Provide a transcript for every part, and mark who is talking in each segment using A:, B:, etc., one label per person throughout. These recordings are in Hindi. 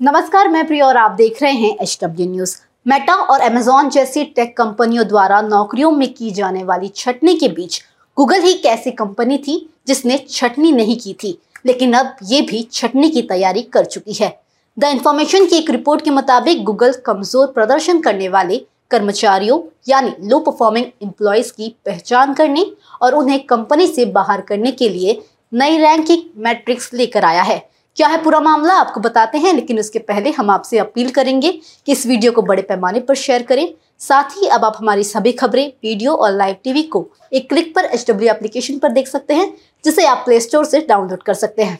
A: नमस्कार, मैं प्रिया और आप देख रहे हैं एच डब्ल्यू न्यूज़ मेटा और अमेजोन जैसी टेक कंपनियों द्वारा नौकरियों में की जाने वाली छटनी के बीच गूगल ही कैसी कंपनी थी जिसने छटनी नहीं की थी, लेकिन अब ये भी छटनी की तैयारी कर चुकी है। द इंफॉर्मेशन की एक रिपोर्ट के मुताबिक गूगल कमज़ोर प्रदर्शन करने वाले कर्मचारियों, यानी लो परफॉर्मिंग एम्प्लॉयज़ की पहचान करने और उन्हें कंपनी से बाहर करने के लिए नई रैंकिंग मैट्रिक्स लेकर आया है। क्या है पूरा मामला? आपको बताते हैं, लेकिन उसके पहले हम आपसे अपील करेंगे कि इस वीडियो को बड़े पैमाने पर शेयर करें। साथ ही अब आप हमारी सभी खबरें, वीडियो और लाइव टीवी को एक क्लिक पर एच एप्लीकेशन पर देख सकते हैं, जिसे आप प्ले स्टोर से डाउनलोड कर सकते हैं।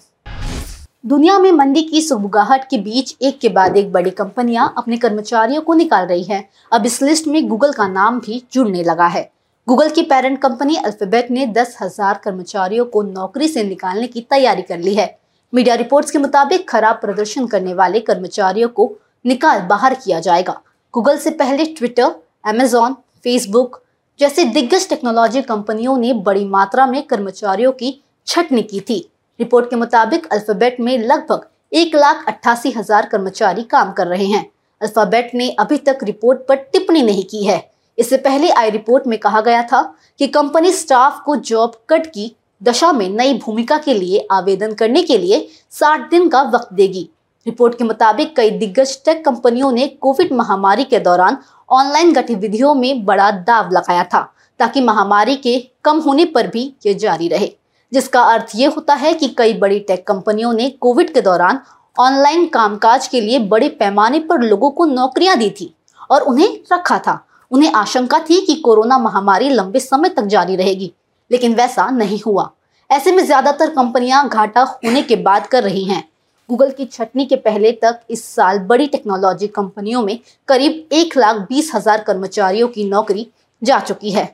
A: दुनिया में मंदी की सुबगाहट के बीच एक के बाद एक बड़ी कंपनियाँ अपने कर्मचारियों को निकाल रही हैं। अब इस लिस्ट में गूगल का नाम भी जुड़ने लगा है। गूगल की पेरेंट कंपनी अल्फ़ाबेट ने दस हज़ार कर्मचारियों को नौकरी से निकालने की तैयारी कर ली है। मीडिया रिपोर्ट्स के मुताबिक खराब प्रदर्शन करने वाले कर्मचारियों को निकाल बाहर किया जाएगा। गूगल से पहले ट्विटर अमेजॉन फेसबुक जैसे दिग्गज टेक्नोलॉजी कंपनियों ने बड़ी मात्रा में कर्मचारियों की छटनी की थी। रिपोर्ट के मुताबिक अल्फ़ाबेट में लगभग एक लाख अट्ठासी हज़ार कर्मचारी काम कर रहे हैं। अल्फ़ाबेट ने अभी तक रिपोर्ट पर टिप्पणी नहीं की है। इससे पहले आई रिपोर्ट में कहा गया था कि कंपनी स्टाफ को जॉब कट की दशा में नई भूमिका के लिए आवेदन करने के लिए 60 दिन का वक्त देगी। रिपोर्ट के मुताबिक, कई दिग्गज टेक कंपनियों ने कोविड महामारी के दौरान ऑनलाइन गतिविधियों में बड़ा दाव लगाया था, ताकि महामारी के कम होने पर भी ये जारी रहे। जिसका अर्थ ये होता है कि कई बड़ी टेक कंपनियों ने कोविड के दौरान ऑनलाइन कामकाज के लिए बड़े पैमाने पर लोगों को नौकरियाँ दी थी और उन्हें रखा था। उन्हें आशंका थी कि कोरोना महामारी लंबे समय तक जारी रहेगी। लेकिन वैसा नहीं हुआ। ऐसे में ज़्यादातर कंपनियाँ घाटा होने के बाद कर रही हैं। गूगल की छटनी के पहले तक इस साल बड़ी टेक्नोलॉजी कंपनियों में करीब एक लाख बीस हज़ार कर्मचारियों की नौकरी जा चुकी है।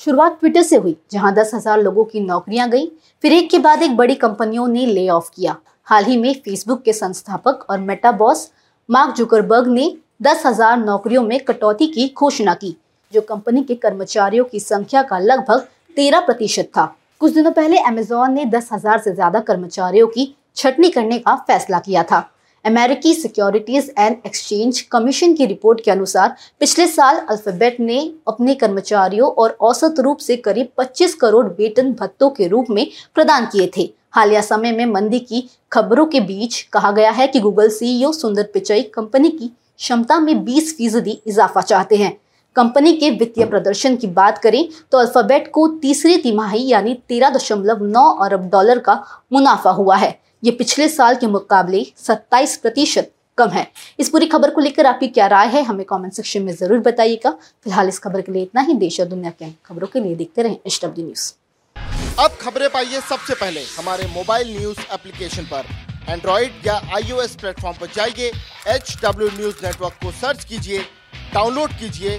A: शुरुआत ट्विटर से हुई, जहाँ दस हज़ार लोगों की नौकरियाँ गई। फिर एक के बाद एक बड़ी कंपनियों ने ले ऑफ़ किया। हाल ही में फेसबुक के संस्थापक और मेटा बॉस मार्क जुकरबर्ग ने दस हज़ार नौकरियों में कटौती की घोषणा की, जो कंपनी के कर्मचारियों की संख्या का लगभग तेरह प्रतिशत था। कुछ दिनों पहले अमेजोन ने दस हज़ार से ज़्यादा कर्मचारियों की छटनी करने का फैसला किया था। अमेरिकी सिक्योरिटीज एंड एक्सचेंज कमीशन की रिपोर्ट के अनुसार, पिछले साल अल्फ़ाबेट ने अपने कर्मचारियों और औसत रूप से करीब 25 करोड़ वेतन भत्तों के रूप में प्रदान किए थे। हालिया समय में मंदी की खबरों के बीच कहा गया है कि गूगल सीईओ सुंदर पिचई कंपनी की क्षमता में 20 फ़ीसदी इजाफा चाहते हैं। कंपनी के वित्तीय प्रदर्शन की बात करें तो अल्फ़ाबेट को तीसरी तिमाही यानी तेरह दशमलव नौ अरब डॉलर का मुनाफा हुआ है। ये पिछले साल के मुकाबले 27 प्रतिशत कम है। इस पूरी खबर को लेकर आपकी क्या राय है हमें कमेंट सेक्शन में ज़रूर बताइएगा। फ़िलहाल इस खबर के लिए इतना ही। देश और दुनिया के खबरों के लिए देखते रहें एच न्यूज़
B: अब खबरें पाइए सबसे पहले। हमारे मोबाइल न्यूज़ एप्लीकेशन पर। एंड्रॉइड या आईओएस प्लेटफॉर्म पर जाइए। एच डब्ल्यू न्यूज़ नेटवर्क को सर्च कीजिए डाउनलोड कीजिए